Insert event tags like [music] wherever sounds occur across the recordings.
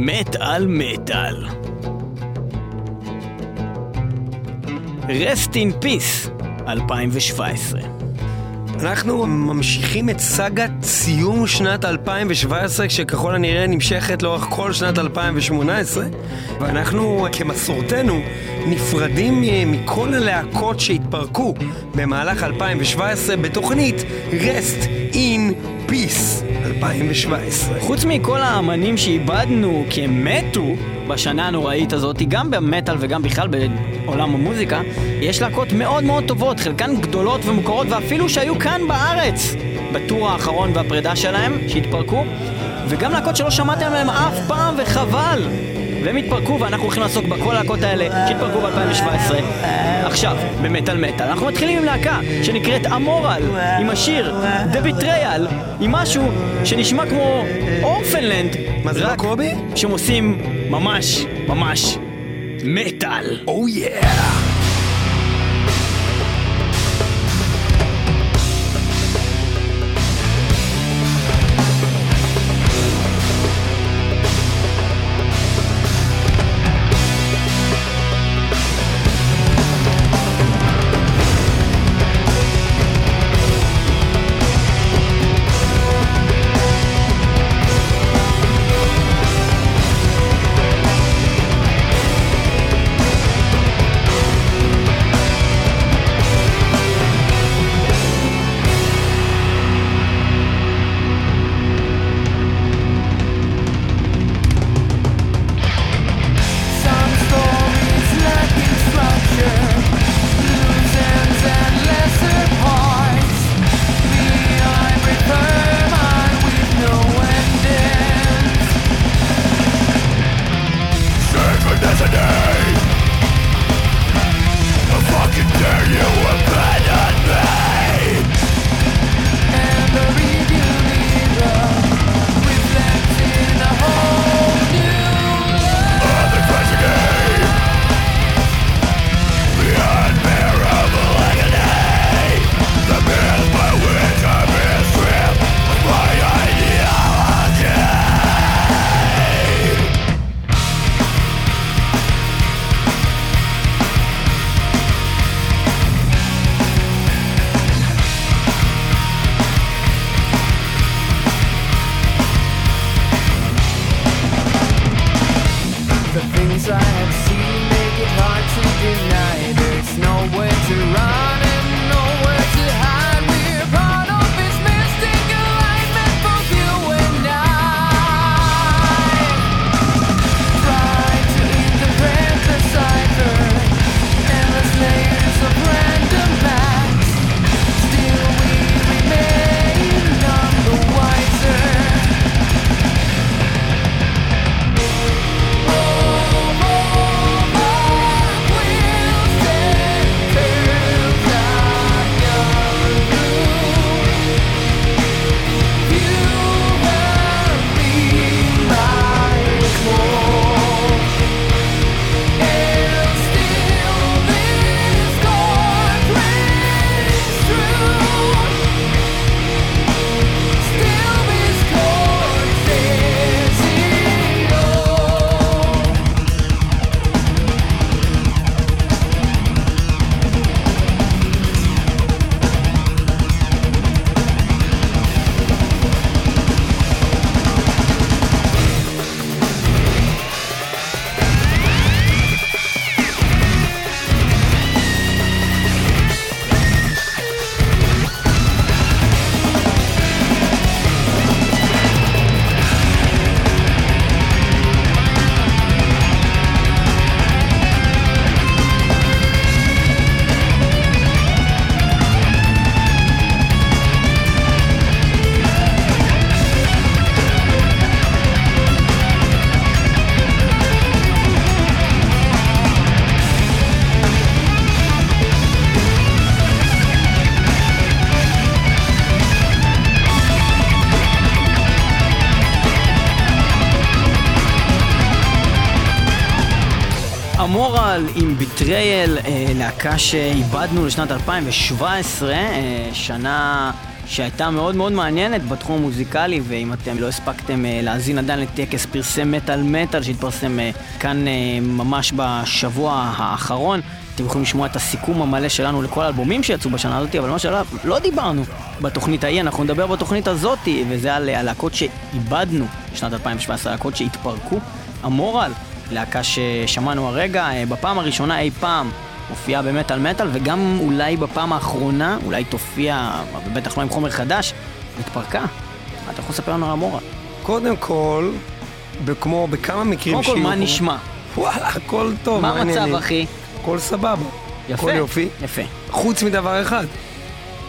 מת על מטאל. רסט אין פיס, 2017. אנחנו ממשיכים את סאגת סיום שנת 2017, שככל הנראה נמשכת לאורך כל שנת 2018, ואנחנו, כמסורתנו, נפרדים מכל הלהקות שהתפרקו במהלך 2017 בתוכנית Rest in Peace 2017. חוץ מכל האמנים שאיבדנו כי הם מתו בשנה הנוראית הזאת, גם במטאל וגם בכלל בעולם המוזיקה, יש להקות מאוד מאוד טובות, חלקן גדולות ומוכרות ואפילו שהיו כאן בארץ בטור האחרון והפרידה שלהם, שהתפרקו, וגם להקות שלא שמעתם עליהן אף פעם וחבל. והם התפרקו ואנחנו הולכים לעסוק בכל הלהקות האלה שהתפרקו ב-2017. עכשיו, במטאל מטאל, אנחנו מתחילים עם להקה שנקראת אמורל, עם השיר The Betrayal, עם משהו שנשמע כמו אורפנלנד, מה זה לא קובי? שהם עושים ממש ממש מטאל. או יאה! Some שאיבדנו לשנת 2017, אה, שנה שהייתה מאוד מאוד מעניינת בתחום המוזיקלי, ואם אתם לא הספקתם אה, להאזין עדיין לטקס פרסי מטאל מטאל שהתפרסם אה, כאן ממש בשבוע האחרון, אתם יכולים לשמוע את הסיכום המלא שלנו לכל האלבומים שיצאו בשנה הזאת, אבל מה שלא לא דיברנו בתוכנית ההיא, אנחנו נדבר בתוכנית הזאת, וזה על הלהקות שאיבדנו בשנת 2017, הלהקות שהתפרקו. המורל, להקה ששמענו הרגע, בפעם הראשונה אי פעם הופיעה במטאל מטאל, וגם אולי בפעם האחרונה, אולי תופיע, בטח לא עם חומר חדש, התפרקה. מה אתה יכול לספר לנו על המורל? קודם כל, כמו בכמה מקרים קודם כל, שיהיו מה נשמע? וואלה, הכל טוב, מה המצב? אחי? הכל סבבה. יפה. הכל יופי. יפה. חוץ מדבר אחד.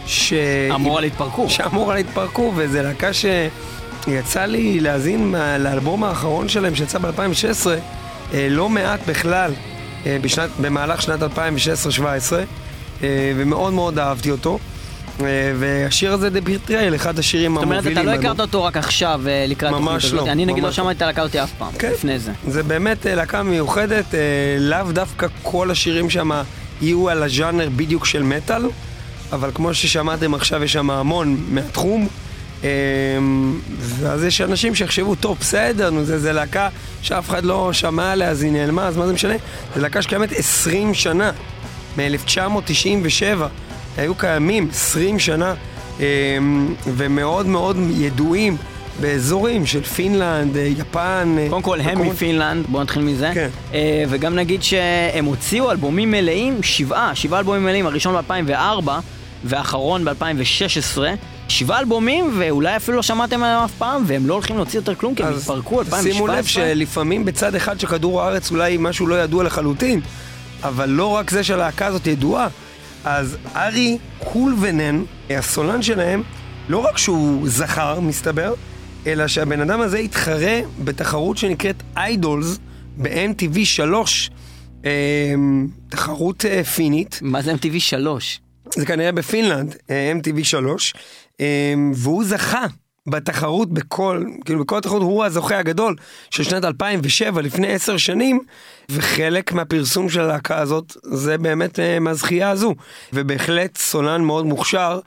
ש... המורל התפרקו. שאמורה להתפרקו, וזה להקה שיצא לי להאזין לאלבום האחרון שלהם שיצא ב-2016, אה, לא מעט בכלל, בשנת, במהלך שנת 2016-2017, אה, ומאוד מאוד אהבתי אותו. אה, והשיר הזה, דה בירטריאל, אחד השירים זאת אומרת, המובילים. אתה לא. הכרת אותו רק עכשיו אה, לקראת ממש התוכנית הזאת. לא, אני נגיד לא ממש. שמעתי את הלהקה אותי אף פעם, כן. לפני זה. זה באמת אה, להקה מיוחדת, אה, לאו דווקא כל השירים שם יהיו על הז'אנר בדיוק של מטאל, אבל כמו ששמעתם עכשיו יש שם המון מהתחום. אה, ואז יש אנשים שיחשבו, טוב, בסדר, נו, זה, זה להקה שאף אחד לא שמע עליה, אז היא נעלמה, אז מה זה משנה? זו להקה שקיימת 20 שנה, מ-1997. היו קיימים 20 שנה, אה, ומאוד מאוד ידועים באזורים של פינלנד, יפן. אה, קודם כל, הם מקומות- מפינלנד, בואו נתחיל מזה. כן. אה, וגם נגיד שהם הוציאו אלבומים מלאים, שבעה, שבעה אלבומים מלאים, הראשון ב-2004 והאחרון ב-2016. שבעה אלבומים, ואולי אפילו לא שמעתם עליהם אף פעם, והם לא הולכים להוציא יותר כלום, כי הם התפרקו 2017. שימו לב שלפעמים בצד אחד של כדור הארץ אולי משהו לא ידוע לחלוטין, אבל לא רק זה שהלהקה הזאת ידועה. אז ארי קולבנן, הסולן שלהם, לא רק שהוא זכר, מסתבר, אלא שהבן אדם הזה התחרה בתחרות שנקראת איידולס ב-MTV 3, אה, תחרות אה, פינית. מה זה MTV 3? זה כנראה בפינלנד, אה, MTV 3, אה, והוא זכה בתחרות בכל, כאילו בכל התחרות הוא הזוכה הגדול של שנת 2007, לפני עשר שנים, וחלק מהפרסום של הלהקה הזאת זה באמת אה, מהזכייה הזו, ובהחלט סולן מאוד מוכשר,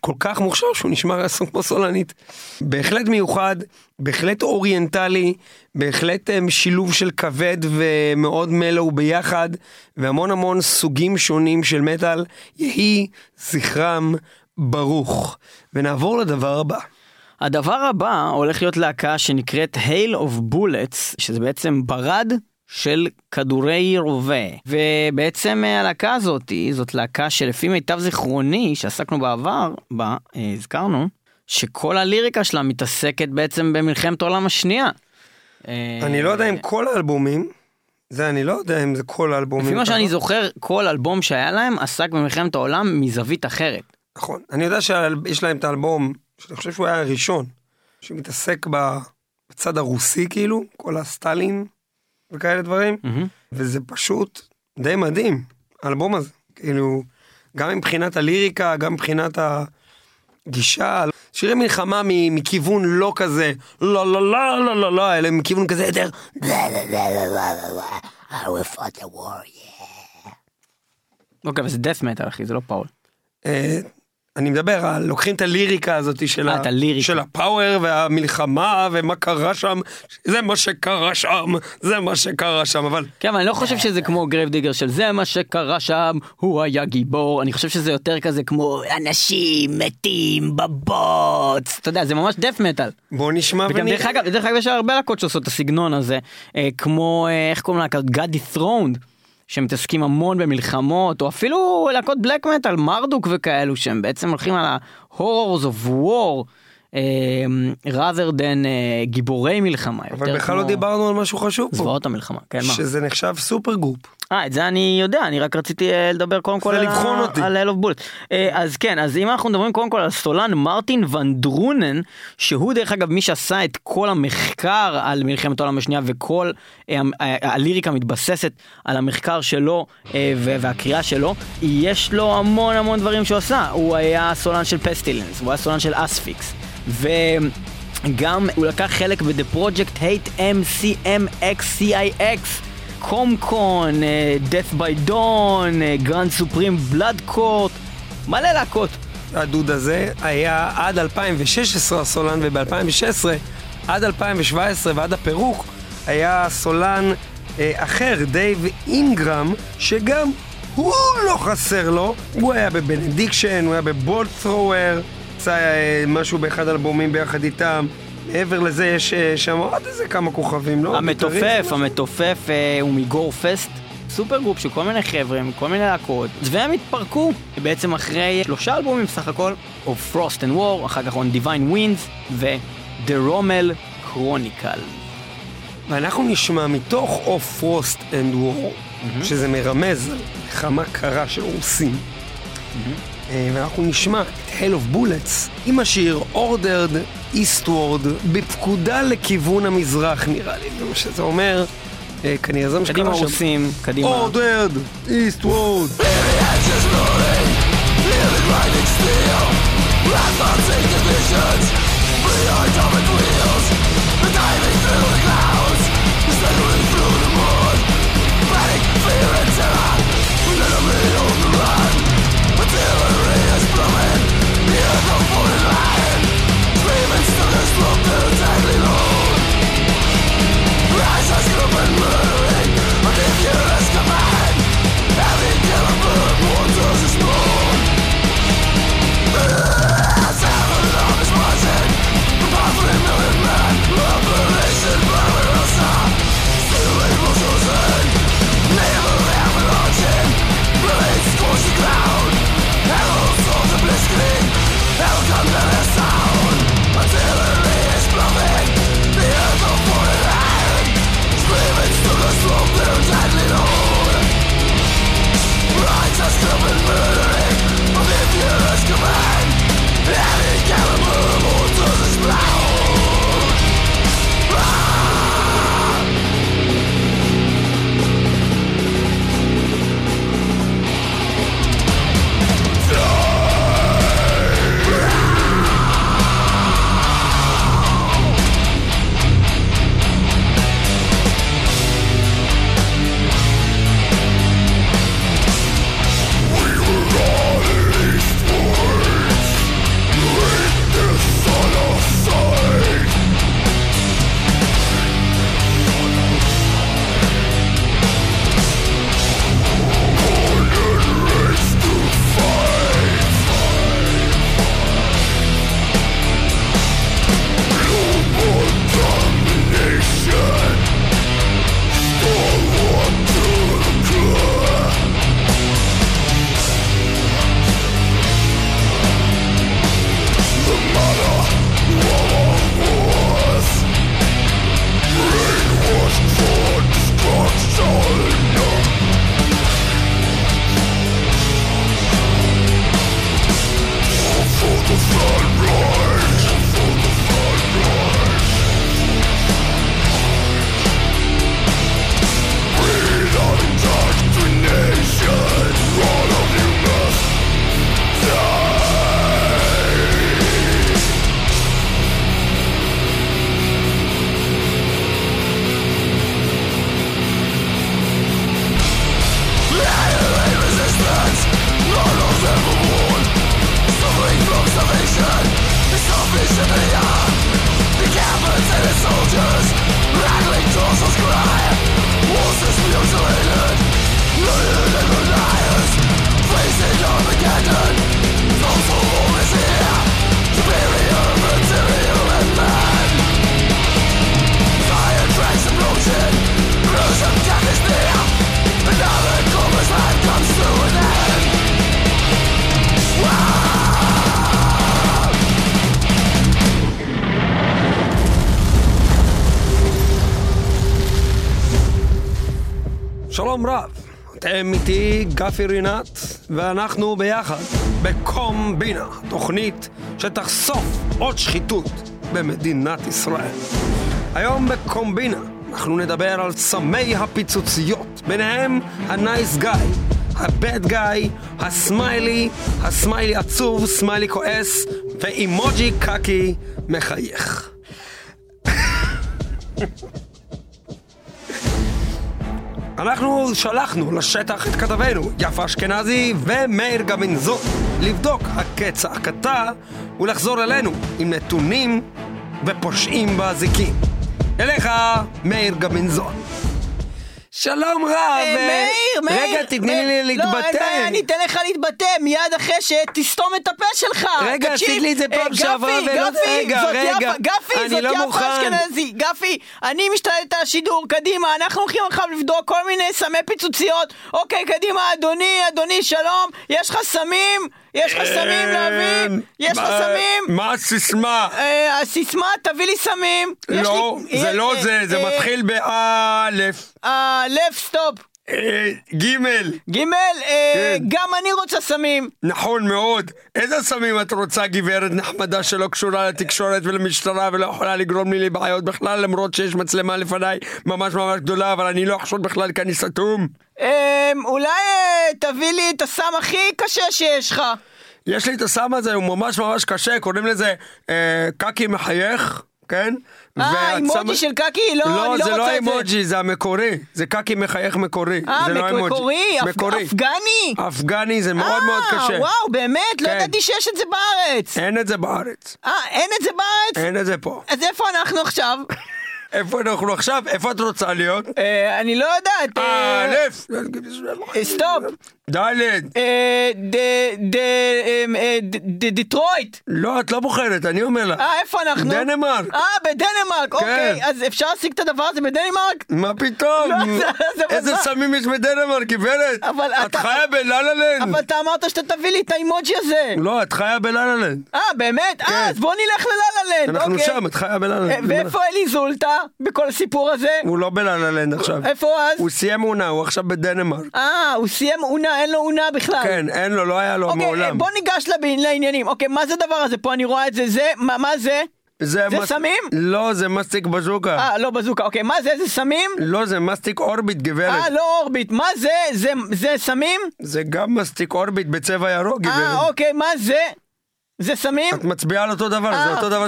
כל כך מוכשר שהוא נשמע [laughs] כמו סולנית. בהחלט מיוחד, בהחלט אוריינטלי, בהחלט אה, שילוב של כבד ומאוד מלו ביחד, והמון המון סוגים שונים של מטאל, יהי זכרם ברוך. ונעבור לדבר הבא. הדבר הבא הולך להיות להקה שנקראת Hail of Bullets, שזה בעצם ברד של כדורי רובה. ובעצם אה, הלהקה הזאת, זאת להקה שלפי מיטב זיכרוני, שעסקנו בעבר, בה, אה, הזכרנו, שכל הליריקה שלה מתעסקת בעצם במלחמת העולם השנייה. אני לא יודע אם כל האלבומים, זה אני לא יודע אם זה כל האלבומים. לפי מה שאני. זוכר, כל אלבום שהיה להם עסק במלחמת העולם מזווית אחרת. נכון. אני יודע שיש להם את האלבום, שאני חושב שהוא היה הראשון, שמתעסק בצד הרוסי כאילו, כל הסטלין וכאלה דברים, מהמם. וזה פשוט די מדהים, האלבום הזה. כאילו, גם מבחינת הליריקה, גם מבחינת הגישה. שירי מלחמה מכיוון לא כזה, לא לא לא לא לא לא, אלא מכיוון כזה יותר, I will fight the war, yeah. אוקיי, אבל זה death metal אחי, זה לא power. אני מדבר על, לוקחים את הליריקה הזאת של, אה, ה-. של ה power והמלחמה ומה קרה שם, זה מה שקרה שם, זה מה שקרה שם, אבל כן, אבל אני לא חושב שזה כמו Grave Digger של זה מה שקרה שם, הוא היה גיבור, אני חושב שזה יותר כזה כמו אנשים מתים בבוץ, אתה יודע, זה ממש דף מטאל. בוא נשמע וגם דרך אגב, דרך אגב יש הרבה להקות שעושות את הסגנון הזה, אה, כמו, אה, איך קוראים להקות? God Dethroned, שמתעסקים המון במלחמות, או אפילו להקות בלק מטאל, מרדוק וכאלו, שהם בעצם הולכים על ה-horrors of war, rather than אה, גיבורי מלחמה. אבל בכלל לא דיברנו על משהו חשוב פה, זוועות המלחמה, כן מה? שזה נחשב supergroup. אה, את זה אני יודע, אני רק רציתי אה, לדבר קודם כל על. על Hail of Bullets. אז כן, אז אם אנחנו מדברים קודם כל על סולן מרטין ון דרונן, שהוא דרך אגב מי שעשה את כל המחקר על מלחמת העולם השנייה וכל אה, הליריקה מתבססת על המחקר שלו אה, והקריאה שלו, יש לו המון המון דברים שהוא עשה. הוא היה סולן של Pestilence, הוא היה סולן של Asphyx. ו... גם הוא לקח חלק ב-The Project Hate MCMXCIX, Comecon, אה, Death by Dawn, אה, Grand Supreme Blood Court, מלא להקות. הדוד הזה, היה עד 2016 הסולן, וב-2016 עד 2017 ועד הפירוק היה סולן אה, אחר, דייב אינגרם, שגם הוא לא חסר לו, הוא היה ב Benediction, הוא היה ב Bolt Thrower, עשה אה, משהו באחד האלבומים ביחד איתם. מעבר לזה יש אה, שם עוד איזה כמה כוכבים, לא? המתופף, המתופף אה, הוא מ Gorefest, supergroup של כל מיני חבר'ה, מכל מיני להקות, והם התפרקו בעצם אחרי שלושה אלבומים סך הכל, of Frost and War, אחר כך on Divine Winds ו-The Rommel Chronicle. ואנחנו נשמע מתוך Of Frost and War, שזה מרמז על מלחמה קרה של רוסים. אה, ואנחנו נשמע את Hell of Bullets עם השיר Ordered Eastward בפקודה לכיוון המזרח נראה לי, זה מה שזה אומר. אה, כנראה זה מה קדימה שקרה שם. רוסים, קדימה. Ordered Eastward endless שלום רב, אתם איתי גפי רינת, ואנחנו ביחד בקומבינה, תוכנית שתחשוף עוד שחיתות במדינת ישראל. היום בקומבינה אנחנו נדבר על סמי הפיצוציות, ביניהם ה nice guy, ה bad guy, הסמיילי, הסמיילי עצוב, סמיילי כועס, ואימוג'י קקי מחייך. אנחנו שלחנו לשטח את כתבינו, יפה אשכנזי ומאיר גבינזון, לבדוק הקץ הקטע ולחזור אלינו עם נתונים ופושעים באזיקים. אליך, מאיר גבינזון. שלום רב. אה, מאיר, מאיר. רגע, תתני לי. להתבטא. לא, אין בעיה, אני אתן לך להתבטא מיד אחרי שתסתום את הפה שלך. רגע, תקשיב, עשית לי את זה אה, פעם שעברה גפי, ולא- גפי, רגע, גפי, אני זאת לא יפה מוכן. אשכנזי. גפי, אני משתלט על השידור, קדימה, אנחנו הולכים עכשיו לבדוק כל מיני סמי פיצוציות. אוקיי, קדימה, אדוני, אדוני, שלום, יש לך סמים? יש לך סמים להביא? יש לך מה- סמים? מה הסיסמה? אה, הסיסמה, תביא לי סמים. לא, זה לא זה, זה מתחיל באלף. לב סטופ. אה, גימל. גימל, אה, כן. גם אני רוצה סמים. נכון מאוד. איזה סמים את רוצה, גברת נחמדה שלא קשורה לתקשורת ולמשטרה ולא יכולה לגרום לי לבעיות בכלל, למרות שיש מצלמה לפניי ממש ממש גדולה, אבל אני לא אחשוד בכלל כי אני סתום. אה, אולי תביא לי את הסם הכי קשה שיש לך. יש לי את הסם הזה, הוא ממש ממש קשה, קוראים לזה קקי מחייך, כן? אה, אימוג'י של קקי? לא, לא, אני לא זה לא רוצה את זה. האימוג'י, זה המקורי. זה קקי מחייך מקורי. אה, זה לא. מקורי, אפ- מקורי. אפגני? אפגני זה מאוד מאוד אה, קשה. וואו, באמת? לא כן. ידעתי שיש את זה בארץ. אין את זה בארץ. אה, אין את זה בארץ? אין את זה פה. אז איפה אנחנו עכשיו? איפה אנחנו עכשיו? איפה את רוצה להיות? אה, אני לא יודעת. אה. אה, סטופ. דלת. אה, ד- ד- אמ, ד- ד- דיטרויט. לא, את לא בוחרת, אני אומר לך. אה, איפה אנחנו? דנמרק. אה, בדנמרק, כן. אוקיי. אז אפשר להשיג את הדבר הזה בדנמרק? מה פתאום? לא, זה- זה איזה? סמים יש בדנמרק, גברת? את חיה ב La-La Land. אבל אתה אמרת שאתה תביא לי את האימוג'י הזה. לא, את חיה ב La-La Land. אה, באמת? כן. אה, אז בוא נלך ללה-לה-לנד, אנחנו אוקיי. שם, את חיה בלה-לה-לנד. ואיפה אלי זולטה בכל הסיפור הזה? הוא לא בלה-לה-לנד עכשיו. איפה הוא אז? הוא סיים עונה, הוא עכשיו בדנמרק. אה, הוא סיים עונה, אין לו עונה בכלל. כן, אין לו, לא היה לו אוקיי, אה, מעולם. בוא ניגש לב- לעניינים. אוקיי, מה זה הדבר הזה? פה אני רואה את זה, זה, מה מה זה? זה מס- סמים? לא, זה מסטיק בזוקה. אה, לא בזוקה, אוקיי, מה זה? זה סמים? לא, זה מסטיק אורביט, גברת. אה, לא אורביט, מה זה? זה- זה סמים? זה גם מסטיק אורביט בצבע ירוק, אה, גברת. אוקיי, מה זה? זה סמים? את מצביעה על אותו דבר, זה אה, אותו דבר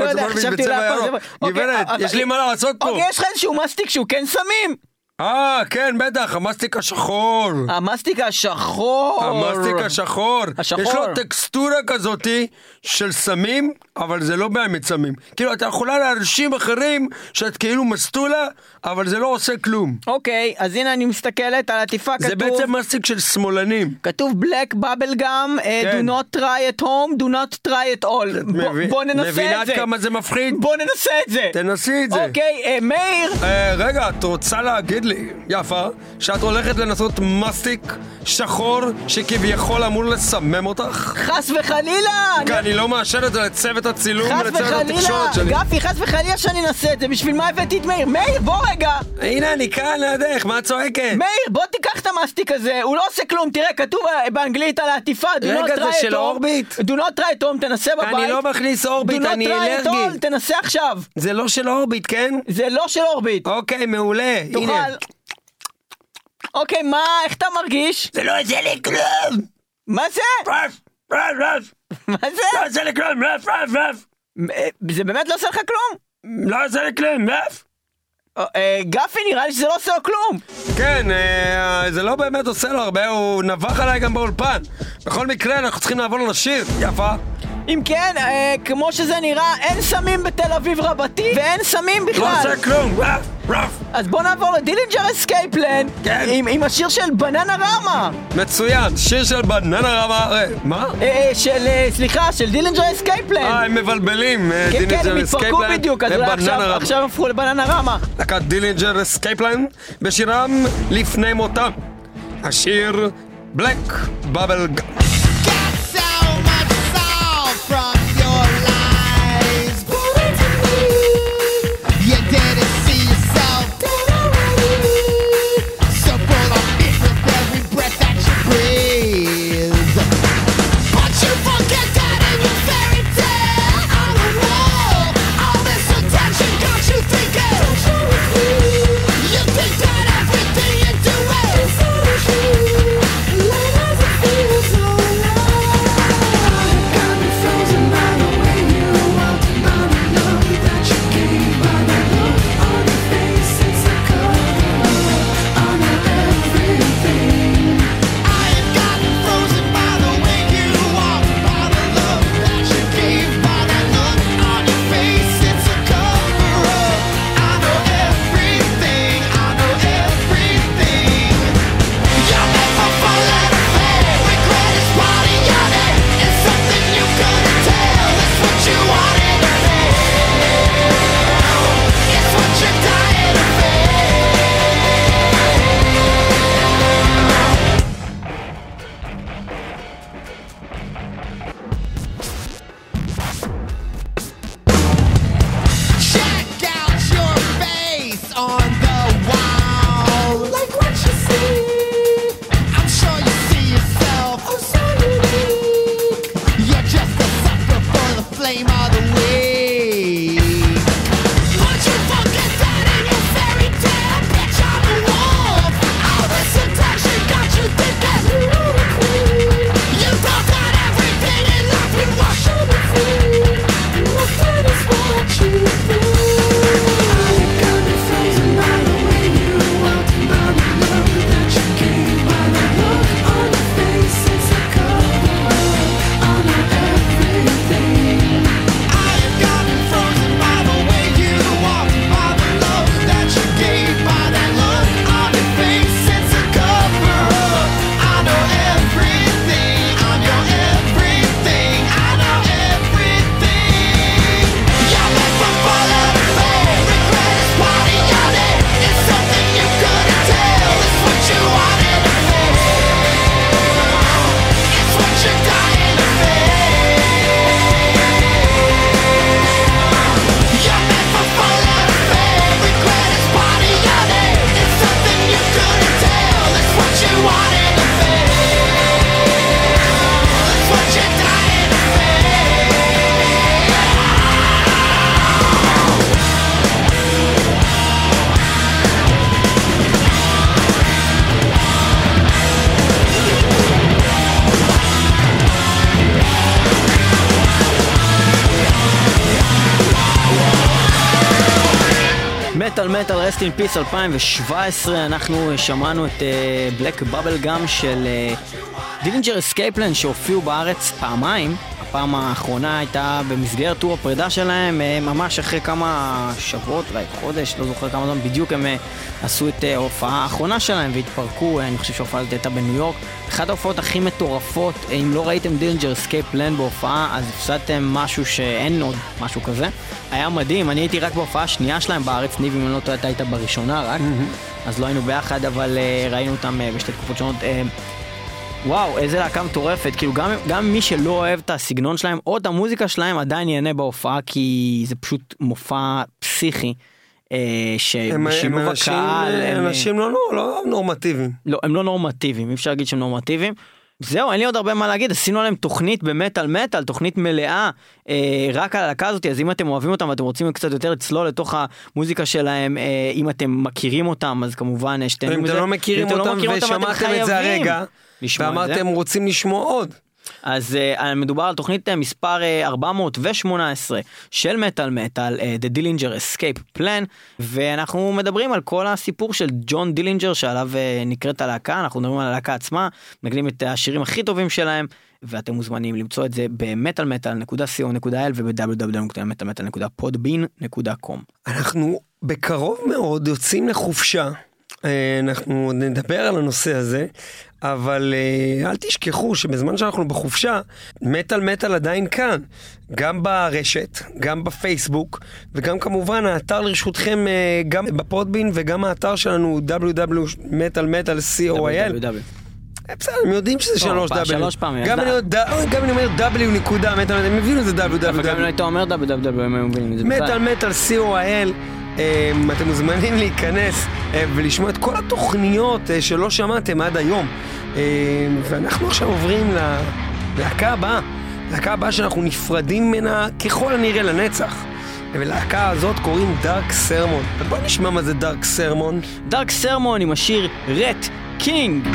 לא יודע, אורביט חשבתי בצבע ירוק. גברת, אבל- יש לי מה לעשות פה. אוקיי, יש לך איזשהו מסטיק שהוא כן סמים? אה, כן, בטח, המסטיק השחור. המסטיק השחור. המסטיק השחור. השחור. יש לו טקסטורה כזאתי של סמים, אבל זה לא באמת סמים. כאילו, אתה יכולה להרשים אחרים שאת כאילו מסטולה, אבל זה לא עושה כלום. אוקיי, אז הנה אני מסתכלת על עטיפה, זה כתוב... בעצם מסטיק של שמאלנים. כתוב black bubble gum, אה, כן. do not try at home, do not try at all. מבין- בוא ננסה מבינה את זה. כמה זה מפחיד? בוא ננסה את זה. תנסי את זה. אוקיי, אה, מאיר, אה, רגע, את רוצה להגיד לי, יפה, שאת הולכת לנסות מסטיק שחור שכביכול אמור לסמם אותך? חס וחלילה. כי אני לא מאשר את זה לצוות הצילום חס ולצוות וחלילה, התקשורת שלי. גפי, חס וחלילה שאני אנסה את זה, בשביל מה הבאתי את מאיר? מאיר, בוא רגע! הנה, אני כאן לידך, מה את צועקת? מאיר, בוא תיקח את המסטיק הזה, הוא לא עושה כלום, תראה, כתוב אה, באנגלית על העטיפה, רגע, זה של. אורביט? do not try home, תנסה בבית. אני לא מכניס אורביט, אני אלרגי. תנסה עכשיו. זה לא של אורביט, כן? זה לא של אורביט. אוקיי, מעולה. תאכל. אוקיי, מה, איך אתה מרגיש? זה לא עושה לי כלום! מה זה? רף, רף, רף. מה לא זה? עושה לי כלום, רף, רף, רף. אה, זה באמת לא עושה לך כלום? לא עושה לי כלום, רף. אה, אה, גפי, נראה לי שזה לא עושה לו כלום. כן, אה, זה לא באמת עושה לו הרבה, הוא נבח עליי גם באולפן. בכל מקרה, אנחנו צריכים לעבור לשיר. יפה. אם כן, אה, כמו שזה נראה, אין סמים בתל אביב רבתי, ואין סמים לא בכלל. עושה כלום, רף, רף. אז בוא נעבור ל Dillinger Escape Plan, כן. עם, עם השיר של Bananarama. מצוין, שיר של Bananarama, אה, מה? אה, של, אה, סליחה, של Dillinger אה, Escape Plan. הם מבלבלים. אה, כן, כן, Dillinger הם התפרקו Escape Plan בדיוק, אז עכשיו, רמה. עכשיו הפכו ל Bananarama. להקת Dillinger Escape Plan בשירם לפני מותם. השיר בלק בבל גאם. Rest in Peace 2017 אנחנו אה, שמענו את Black Bubblegum של Dillinger Escape Plan שהופיעו בארץ פעמיים. הפעם האחרונה הייתה במסגרת טור הפרידה שלהם, אה, ממש אחרי כמה שבועות, אולי חודש, לא זוכר כמה זמן בדיוק הם אה, עשו את אה, ההופעה האחרונה שלהם והתפרקו, אה, אני חושב שההופעה הזאת הייתה בניו יורק. אחת ההופעות הכי מטורפות, אם לא ראיתם Dillinger Escape Plan בהופעה, אז הפסדתם משהו שאין עוד משהו כזה. היה מדהים, אני הייתי רק בהופעה השנייה שלהם בארץ, ניב אם אני לא טועה אתה היית בראשונה רק, אז לא היינו ביחד, אבל אה, ראינו אותם אה, בשתי תקופות שונות. אה, וואו, איזה להקה מטורפת, כאילו גם, גם מי שלא אוהב את הסגנון שלהם או את המוזיקה שלהם עדיין ייהנה בהופעה כי זה פשוט מופע פסיכי. אה, אנשים, הקהל, הם, אנשים לא, לא, לא נורמטיביים. לא, הם לא נורמטיביים, אי אפשר להגיד שהם נורמטיביים. זהו, אין לי עוד הרבה מה להגיד, עשינו להם תוכנית במטאל מטאל, תוכנית מלאה אה, רק על הלהקה הזאת, אז אם אתם אוהבים אותם ואתם רוצים קצת יותר לצלול לתוך המוזיקה שלהם, אה, אם אתם מכירים אותם, אז כמובן אה, שתהנו אם מזה. אתם לא מכירים אם אתם אותם מכירים אתם ושמעתם את זה הרגע. ואמרתם רוצים לשמוע עוד. אז אה, מדובר על תוכנית אה, מספר אה, 418 של מטאל מטאל, אה, The Dillinger Escape Plan, ואנחנו מדברים על כל הסיפור של ג'ון דילינג'ר שעליו אה, נקראת הלהקה, אנחנו מדברים על הלהקה עצמה, מנגנים את השירים הכי טובים שלהם, ואתם מוזמנים למצוא את זה במטאלמטאל.co.il וב-www.מטאלמטאל.podbean.com. אנחנו בקרוב מאוד יוצאים לחופשה. אה, אנחנו נדבר על הנושא הזה, אבל אה, אל תשכחו שבזמן שאנחנו בחופשה, מטאל מטאל עדיין כאן. גם ברשת, גם בפייסבוק, וגם כמובן האתר לרשותכם אה, גם בפודבין וגם האתר שלנו www.metalmetal.co.il. www. בסדר, הם יודעים שזה שלוש פעם- W. שלוש פעמים, גם אני אומר W נקודה מטאל, הם הבינו את זה אבל גם אם. היית אומר www הם היו מבינים את זה בכלל. מטאל מטאל co.il, אתם מוזמנים להיכנס אה, ולשמוע את כל התוכניות אה, שלא שמעתם עד היום. אמ, ואנחנו עכשיו עוברים ללהקה הבאה, להקה הבאה שאנחנו נפרדים ממנה ככל הנראה לנצח. ולהקה הזאת קוראים דארק סרמון. בוא נשמע מה זה דארק סרמון. דארק סרמון עם השיר רט קינג.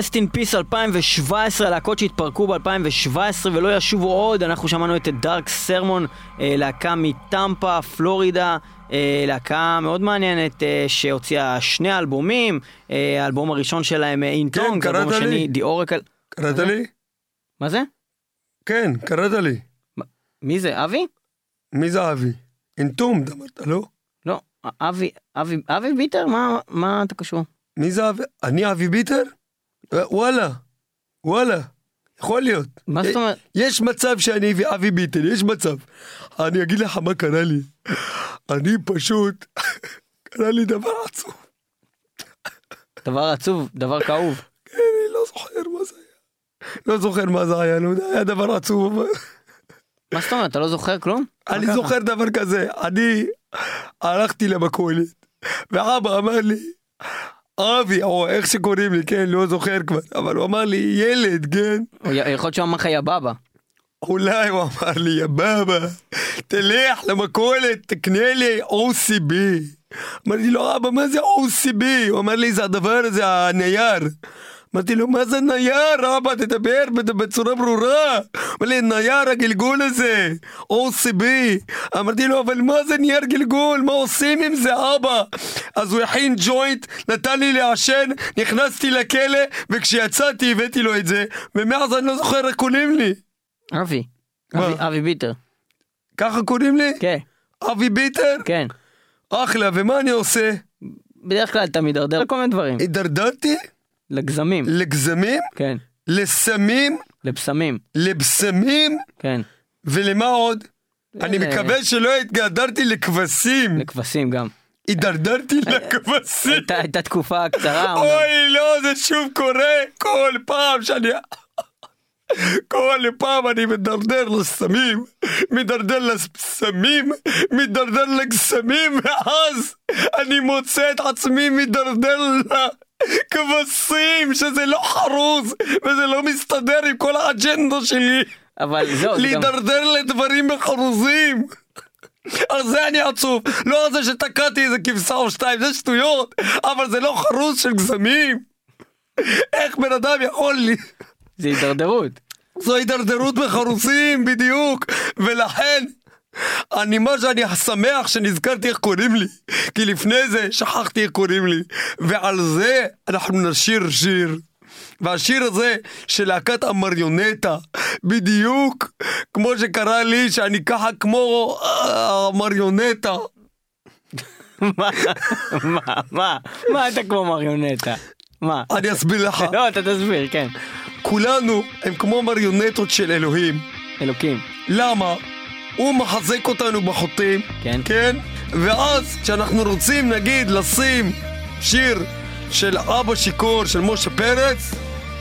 רסט אין פיס 2017, להקות שהתפרקו ב-2017 ולא ישובו עוד, אנחנו שמענו את דארק סרמון, אה, להקה מטמפה, פלורידה, אה, להקה מאוד מעניינת אה, שהוציאה שני אלבומים, האלבום הראשון שלהם אינטונג, קראת האלבום? השני די אורקל. קראת לי? מה זה? כן, קראת לי. מי זה? אבי? מי זה אבי? אינטום, אמרת, לא? לא, אבי, אבי, אבי ביטר? מה, מה אתה קשור? מי זה אבי? אני אבי ביטר? אה, וואלה, וואלה, יכול להיות. מה זאת אומרת? יש מצב שאני ואבי ביטר, יש מצב. אני אגיד לך מה קרה לי. אני פשוט, [laughs] קרה לי דבר עצוב. דבר עצוב, דבר כאוב. אני לא זוכר מה זה היה. לא זוכר מה זה היה, לא יודע, היה דבר עצוב. אבל- מה זאת אומרת? אתה לא זוכר כלום? [laughs] אני? זוכר דבר כזה, אני הלכתי למכולת, ואבא אמר לי, אבי, או איך שקוראים לי, כן, לא זוכר כבר, אבל הוא אמר לי, ילד, כן? יכול להיות שהוא אמר לך יא בבא. אולי הוא אמר לי, יא בבא, תלך למכולת, תקנה לי OCB. אמרתי לו, אבא, מה זה OCB? הוא אמר לי, זה הדבר הזה, הנייר. אמרתי לו, מה זה נייר, אבא, תדבר בצורה ברורה. אמר לי, נייר הגלגול הזה, OCB. אמרתי לו, אבל מה זה נייר גלגול? מה עושים עם זה, אבא? אז הוא הכין ג'וינט, נתן לי לעשן, נכנסתי לכלא, וכשיצאתי הבאתי לו את זה, ומאז אני לא זוכר איך קוראים לי. אבי. אבי- אבי ביטר. ככה קוראים לי? כן, אבי ביטר? כן. אחלה, ומה אני עושה? בדרך כלל אתה מידרדר לכל מיני דברים. הידרדרתי לגזמים. לגזמים, כן. לסמים, לבשמים. לבשמים, כן. ולמה עוד? אני אה, מקווה שלא התגדרתי לכבשים. לכבשים גם. הידרדרתי לכבשים. הייתה- תקופה קצרה. [laughs] אוי, לא, זה שוב קורה כל פעם שאני... [laughs] כל פעם אני מדרדר לסמים, מדרדר לסמים, מדרדר לגסמים, [laughs] ואז אני מוצא את עצמי מדרדר לכבשים, שזה לא חרוז, וזה לא מסתדר עם כל האג'נדה שלי. אבל זהו, זה גם... להידרדר לדברים בחרוזים. על זה אני עצוב, לא על זה שתקעתי איזה כבשה או שתיים, זה שטויות, אבל זה לא חרוז של גזמים. איך בן אדם יכול לי... זה הידרדרות. זו הידרדרות בחרוזים, בדיוק, ולכן... אני מה שאני שמח שנזכרתי איך קוראים לי, כי לפני זה שכחתי איך קוראים לי, ועל זה אנחנו נשיר שיר. והשיר הזה של להקת המריונטה, בדיוק כמו שקרה לי שאני ככה כמו אה, המריונטה. מה? מה? מה? מה אתה כמו מריונטה? מה? אני אסביר לך, לא, אתה תסביר, כן. כולנו הם כמו מריונטות של אלוהים. אלוקים. למה? הוא מחזק אותנו בחוטים, כן. כן? ואז כשאנחנו רוצים נגיד לשים שיר של אבא שיכור של משה פרץ,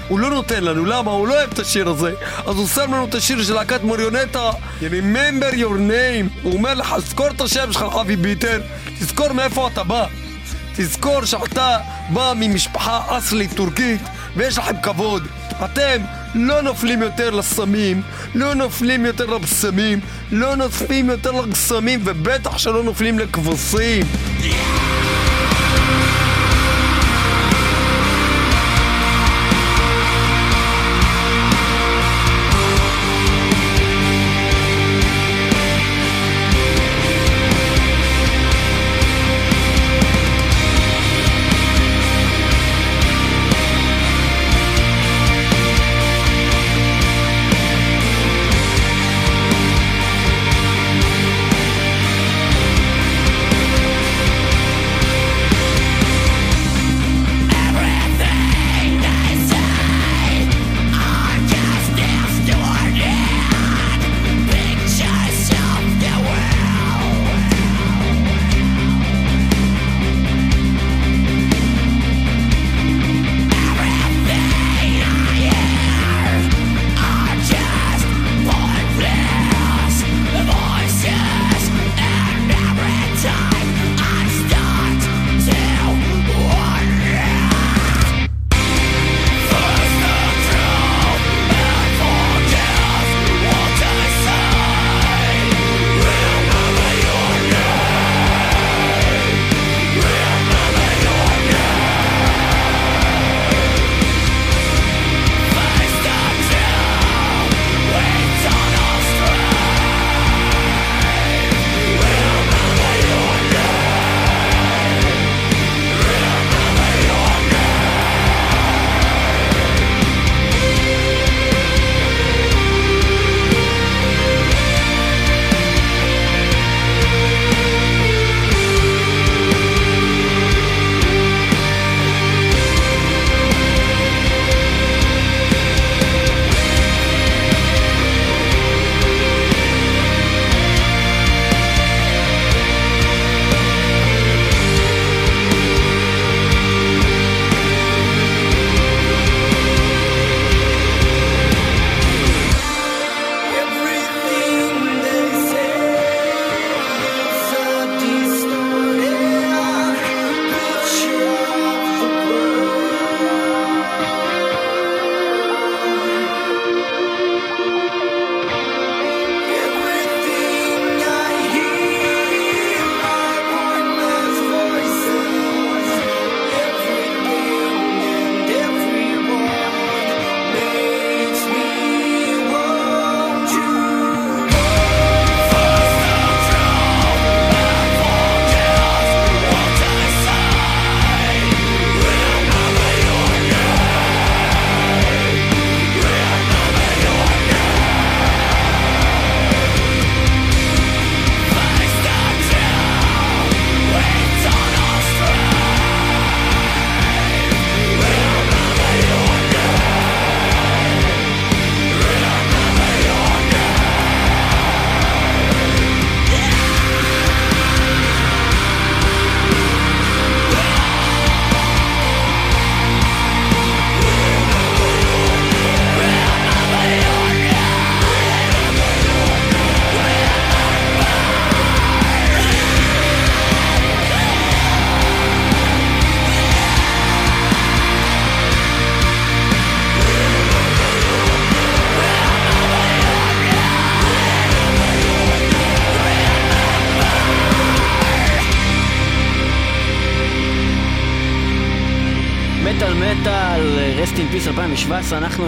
הוא לא נותן לנו, למה? הוא לא אוהב את השיר הזה. אז הוא שם לנו את השיר של להקת מריונטה, Remember your name. הוא אומר לך, זכור את השם שלך, אבי ביטר, תזכור מאיפה אתה בא. תזכור שאתה בא ממשפחה אסלית טורקית ויש לכם כבוד. אתם לא נופלים יותר לסמים, לא נופלים יותר לבשמים, לא נופלים יותר לגסמים ובטח שלא נופלים לכבשים. 2017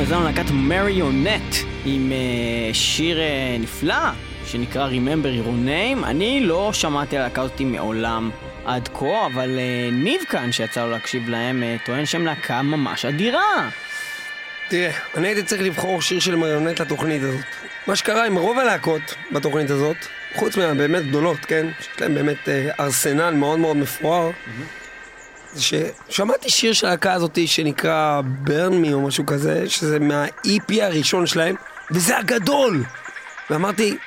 האזנו להקת מריונט עם אה, שיר אה, נפלא שנקרא Remember Your Name. אני לא שמעתי על הלהקה הזאתי מעולם עד כה, אבל אה, ניב כאן שיצא לו להקשיב להם אה, טוען שהם להקה ממש אדירה. תראה, אני הייתי צריך לבחור שיר של מריונט לתוכנית הזאת. מה שקרה עם רוב הלהקות בתוכנית הזאת, חוץ מהבאמת גדולות, כן? שיש להם באמת אה, ארסנל מאוד מאוד מפואר, זה ששמעתי שיר של הלהקה הזאת שנקרא me או משהו כזה, שזה מה-EP הראשון שלהם, וזה הגדול! ואמרתי,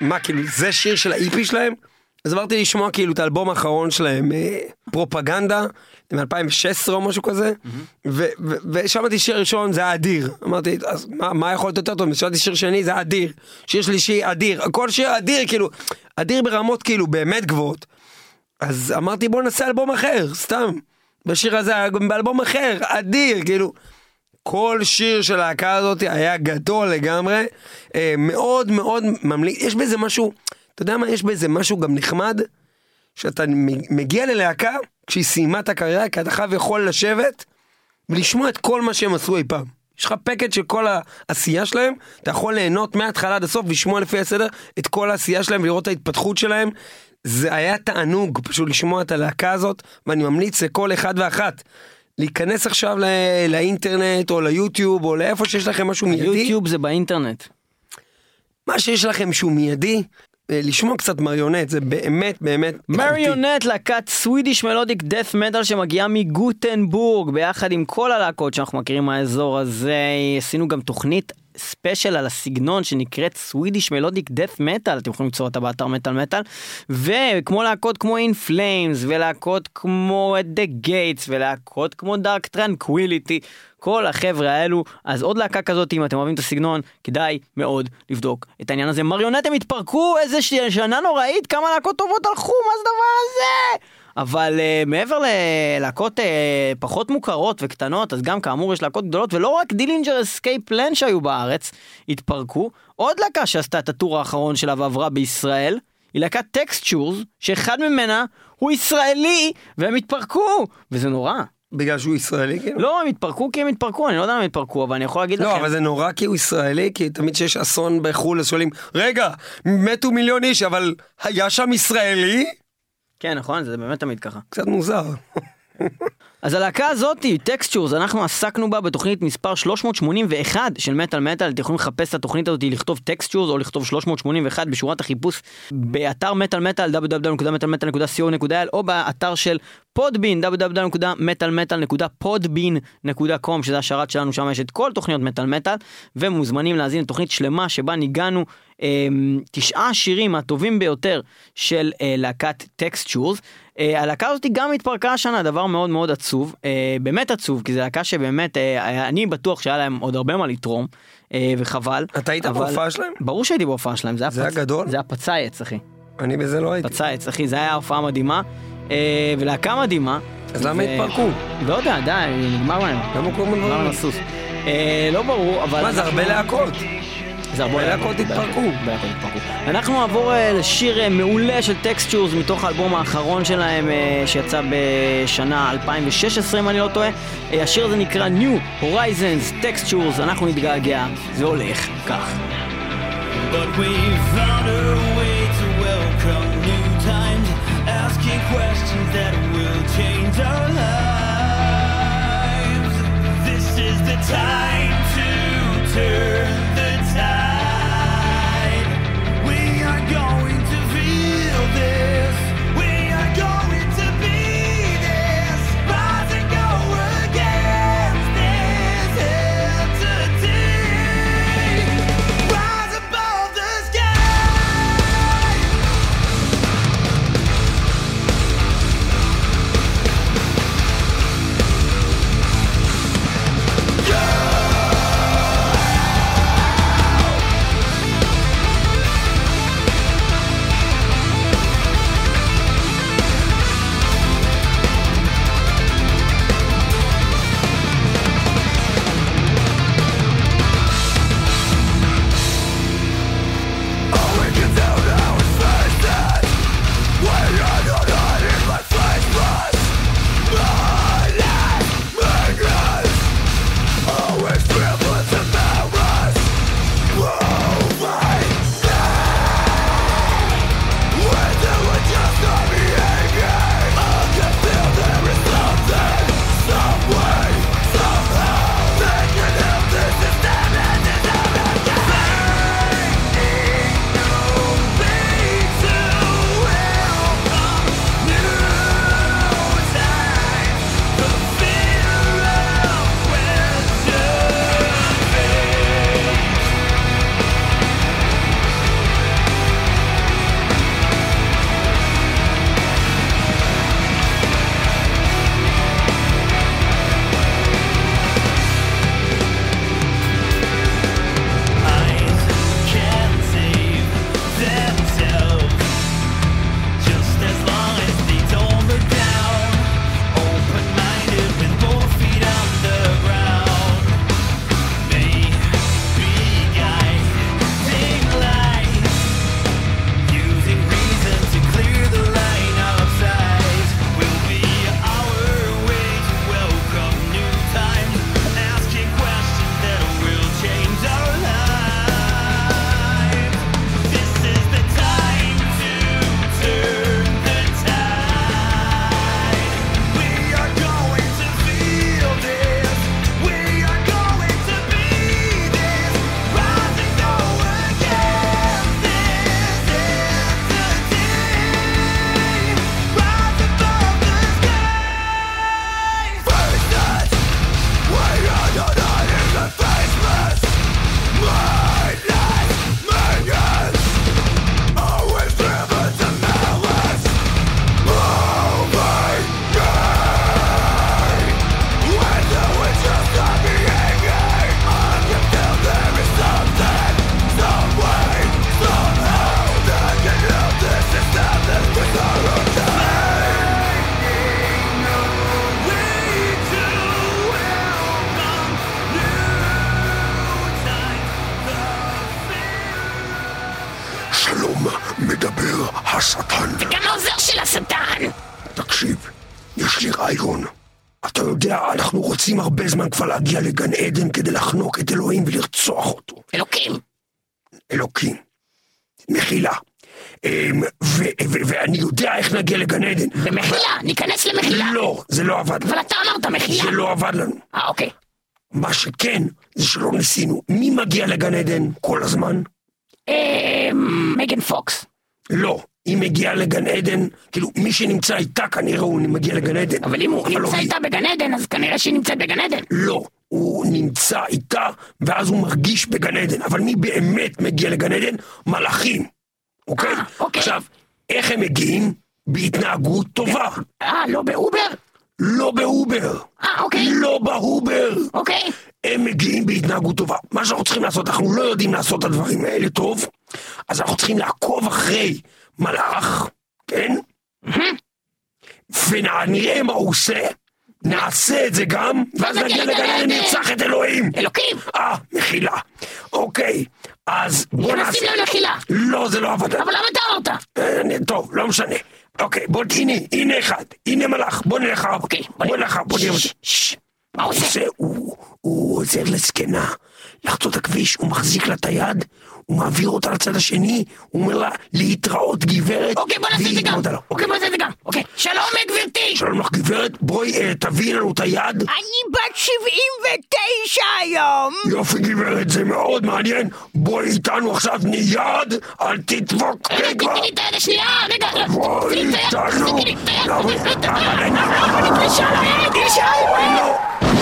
מה, כאילו, זה שיר של ה-EP שלהם? אז עברתי לשמוע כאילו את האלבום האחרון שלהם, אה, פרופגנדה, מ-2016 או משהו כזה, ושמעתי שיר ראשון, זה היה אדיר. אמרתי, אז מה, מה יכול להיות יותר טוב? שמעתי שיר שני, זה היה אדיר. שיר שלישי, אדיר. כל שיר אדיר, כאילו, אדיר ברמות כאילו באמת גבוהות. אז אמרתי, בוא נעשה אלבום אחר, סתם. בשיר הזה היה גם באלבום אחר, אדיר, כאילו. כל שיר של הלהקה הזאת היה גדול לגמרי, אה, מאוד מאוד ממליץ, יש בזה משהו, אתה יודע מה, יש בזה משהו גם נחמד, שאתה מגיע ללהקה, כשהיא סיימה את הקריירה, כי אתה חייב יכול לשבת ולשמוע את כל מה שהם עשו אי פעם. יש לך פקט של כל העשייה שלהם, אתה יכול ליהנות מההתחלה עד הסוף, לשמוע לפי הסדר את כל העשייה שלהם ולראות את ההתפתחות שלהם. זה היה תענוג פשוט לשמוע את הלהקה הזאת, ואני ממליץ לכל אחד ואחת להיכנס עכשיו ל- לאינטרנט או ליוטיוב או לאיפה שיש לכם משהו מיידי. יוטיוב זה באינטרנט. מה שיש לכם שהוא מיידי, אה, לשמוע קצת מריונט, זה באמת באמת. מריונט, להקת סווידיש מלודיק דף מטאל שמגיעה מגוטנבורג, ביחד עם כל הלהקות שאנחנו מכירים מהאזור הזה. עשינו גם תוכנית ספיישל על הסגנון שנקראת Swedish melodic death metal, אתם יכולים למצוא אותה באתר מטאל מטאל, וכמו להקות כמו In Flames, ולהקות כמו At the Gates, ולהקות כמו Dark Tranquillity, כל החבר'ה האלו, אז עוד להקה כזאת, אם אתם אוהבים את הסגנון, כדאי מאוד לבדוק את העניין הזה. Marionette הם התפרקו, איזה שנה נוראית, כמה להקות טובות הלכו, מה זה הדבר הזה? אבל אה, מעבר ללהקות אה, פחות מוכרות וקטנות, אז גם כאמור יש להקות גדולות, ולא רק Dillinger Escape Plan שהיו בארץ, התפרקו. עוד להקה שעשתה את ה tour האחרון שלה ועברה בישראל, היא להקת Textures, שאחד ממנה הוא ישראלי, והם התפרקו, וזה נורא. בגלל שהוא ישראלי כאילו? לא, הם התפרקו כי הם התפרקו, אני לא יודע אם הם התפרקו, אבל אני יכול להגיד לא, לכם. אבל זה נורא כי הוא ישראלי, כי תמיד כשיש אסון בחו"ל אז שואלים, רגע, מתו מיליון איש, אבל היה שם ישראלי? כן, נכון, זה באמת תמיד ככה. קצת מוזר. אז הלהקה הזאתי, Textures, אנחנו עסקנו בה בתוכנית מספר 381 של מטאל מטאל, אתם יכולים לחפש את התוכנית הזאת, לכתוב Textures או לכתוב 381 בשורת החיפוש באתר מטאל מטאל, www.metalmetal.co.il או באתר של Podbean, www.metalmetal.podbean.com שזה השרת שלנו, שם יש את כל תוכניות מטאל מטאל, ומוזמנים להאזין לתוכנית שלמה שבה ניגנו אה, תשעה שירים הטובים ביותר של אה, להקת טקסטשורס. אה, הלהקה הזאת גם התפרקה השנה, דבר מאוד מאוד עצוב, אה, באמת עצוב, כי זו להקה שבאמת, אה, אני בטוח שהיה להם עוד הרבה מה לתרום, וחבל. אתה היית אבל- בהופעה שלהם? ברור שהייתי בהופעה שלהם, זה היה, זה היה גדול? זה היה פצייץ, אחי. אני בזה לא הייתי. פצייץ, אחי, זה היה הופעה מדהימה, ולהקה מדהימה. אז למה התפרקו? לא יודע, די, נגמר להם. למה קוראים נגמר לדברים? להם לא ברור, אבל... מה, זה הרבה להקות. זה הרבה להקות התפרקו. הרבה להקות התפרקו. אנחנו נעבור אה, לשיר אה, מעולה של טקסטשורס מתוך האלבום האחרון שלהם אה, שיצא בשנה 2016 אם אני לא טועה. השיר הזה נקרא New Horizons Textures, אנחנו נתגעגע, זה הולך כך. But we found a way to welcome new times, asking questions that will change our lives. This is the time זמן כבר להגיע לגן עדן כדי לחנוק את אלוהים ולרצוח אותו. אלוקים! אלוקים. מחילה. אמ, ואני יודע איך נגיע לגן עדן. במחילה! ניכנס למחילה! לא, זה לא עבד. אבל אתה אמרת מחילה! זה לא עבד לנו. אה, אוקיי. מה שכן, זה שלא ניסינו. מי מגיע לגן עדן כל הזמן? אה... מגן פוקס. לא. היא מגיעה לגן עדן, כאילו, מי שנמצא איתה כנראה הוא מגיע לגן עדן. אבל אם הוא לא נמצא היא. איתה בגן עדן, אז כנראה שהיא נמצאת בגן עדן. לא, הוא נמצא איתה, ואז הוא מרגיש בגן עדן. אבל מי באמת מגיע לגן עדן? מלאכים. אוקיי? אה, אוקיי. עכשיו, איך הם מגיעים? בהתנהגות טובה. אה, לא ב Uber? לא ב Uber. אה, אוקיי. לא ב Uber. אוקיי. הם מגיעים בהתנהגות טובה. מה שאנחנו צריכים לעשות, אנחנו לא יודעים לעשות את הדברים האלה טוב, אז אנחנו צריכים לעקוב אחרי מלאך, כן? ונראה מה הוא עושה, נעשה את זה גם, ואז נגיע לגן עדן, נרצח את אלוהים. אלוקים! אה, מחילה. אוקיי, אז בוא נכנסים נעשה... למחילה. לא, זה לא עבד. אבל למה אתה אמרת? אה, טוב, לא משנה. אוקיי, בוא, הנה, הנה אחד, הנה מלאך, בוא נלך אחריו. אוקיי, בוא נלך אחריו, בוא נראה מה הוא עושה? הוא, עוזר לזקנה לחצות הכביש, הוא מחזיק לה את היד, הוא מעביר אותה לצד השני, הוא אומר לה להתראות גברת. אוקיי, בוא נעשה את זה גם. אוקיי, בוא נעשה את זה גם. אוקיי. שלום, גברתי! שלום לך גברת, בואי אה, תביאי לנו את היד. אני בת 79 היום. יופי גברת, זה מאוד מעניין. בואי איתנו עכשיו מיד, אל תדפוק. רגע, רגע. תיתני לי את היד השנייה! רגע, בואי תיתני לי את היד, איתנו. תיתני לי את היד, לא, תיתני לי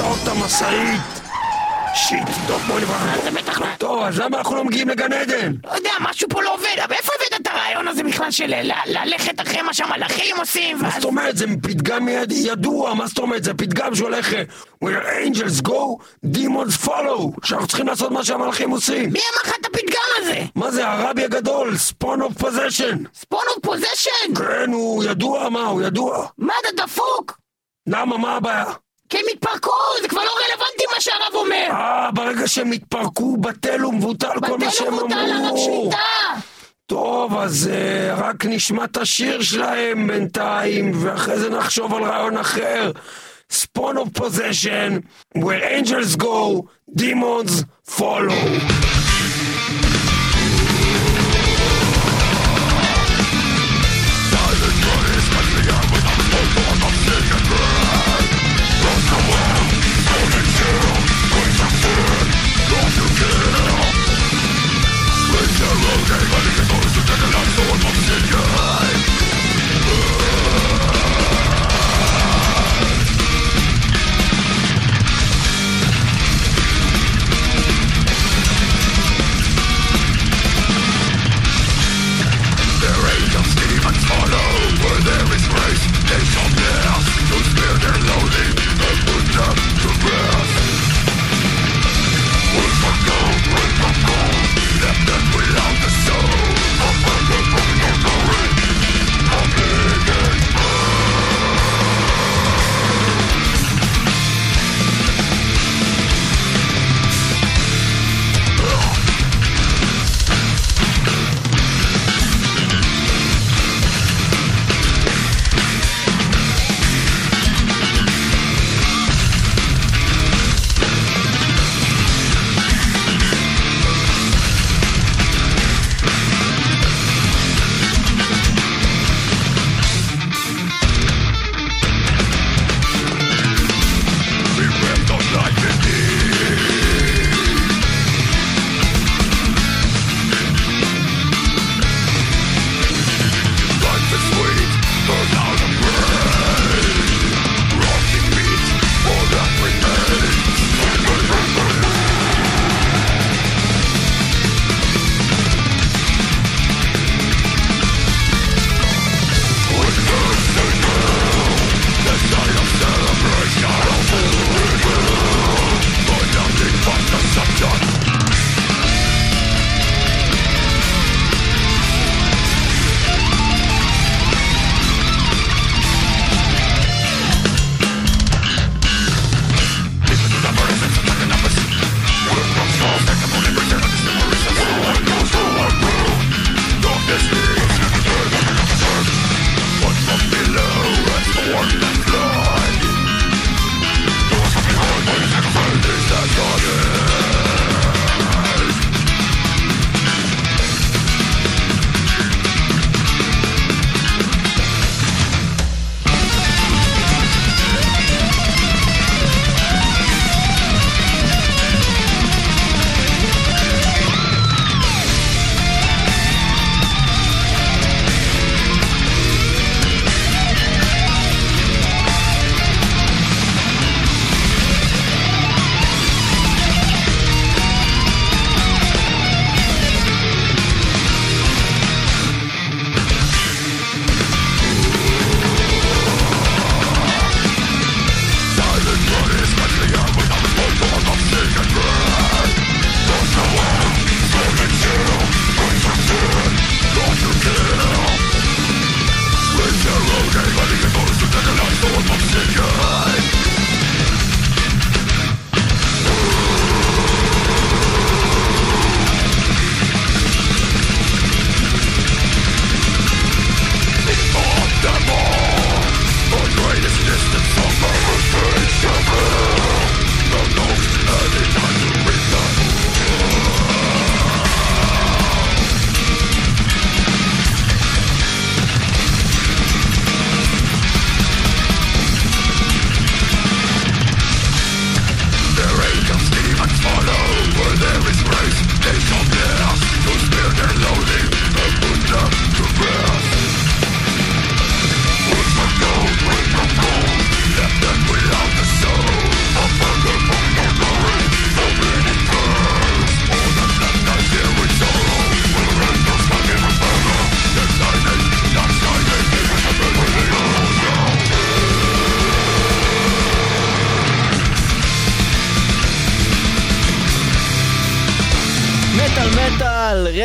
את המשאית! Shit, טוב בוא נברח. זה בטח לא... טוב, אז למה אנחנו לא מגיעים לגן עדן? לא יודע, משהו פה לא עובד, אבל איפה הבאת את הרעיון הזה בכלל של ללכת אחרי מה שהמלאכים עושים? מה זאת אומרת? זה פתגם יד- ידוע, מה זאת אומרת? זה פתגם שהולך... Where angels go, demons follow. שאנחנו צריכים לעשות מה שהמלאכים עושים. מי אמר לך את הפתגם הזה? מה זה הרבי הגדול? Spawn of Possession. Spawn of Possession? כן, הוא ידוע, מה? הוא ידוע. מה אתה דפוק? למה? מה הבעיה? כי הם התפרקו, זה כבר לא רלוונטי מה שהרב אומר. אה, ברגע שהם התפרקו, בטל ומבוטל כל מה בטל שהם ומבוטל הרב אמרו. שליטה. טוב, אז uh, רק נשמע את השיר שלהם בינתיים, ואחרי זה נחשוב על רעיון אחר. Spawn of possession, where angels go, demons follow.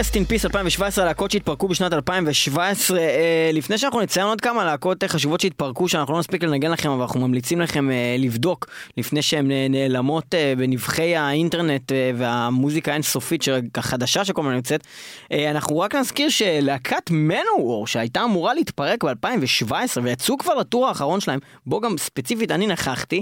ל-Rest in Peace 2017, להקות שהתפרקו בשנת 2017. אה, לפני שאנחנו נציין עוד כמה להקות אה, חשובות שהתפרקו, שאנחנו לא נספיק לנגן לכם, אבל אנחנו ממליצים לכם אה, לבדוק לפני שהן נעלמות בנבחי האינטרנט והמוזיקה האינסופית החדשה שכל הזמן יוצאת. אנחנו רק נזכיר שלהקת מנוור, שהייתה אמורה להתפרק ב-2017, ויצאו כבר לטור האחרון שלהם, בו גם ספציפית אני נכחתי,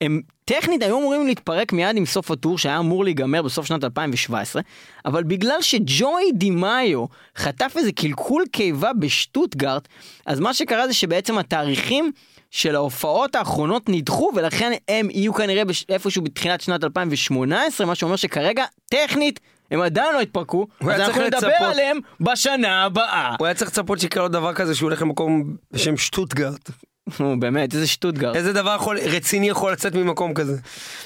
הם טכנית היו אמורים להתפרק מיד עם סוף הטור שהיה אמור להיגמר בסוף שנת 2017, אבל בגלל שג'וי דימאיו חטף איזה קלקול קיבה בשטוטגרט, אז מה שקרה זה שבעצם התאריכים של ההופעות האחרונות נדחו ולכן הם יהיו כנראה בש... איפשהו בתחילת שנת 2018, מה שאומר שכרגע טכנית הם עדיין לא התפרקו, אז אנחנו צריך נדבר לצפות. עליהם בשנה הבאה. הוא היה צריך לצפות שיקרה לו דבר כזה שהוא הולך למקום בשם שטוטגרט. נו באמת, איזה שטוטגרט. איזה דבר יכול, רציני יכול לצאת ממקום כזה?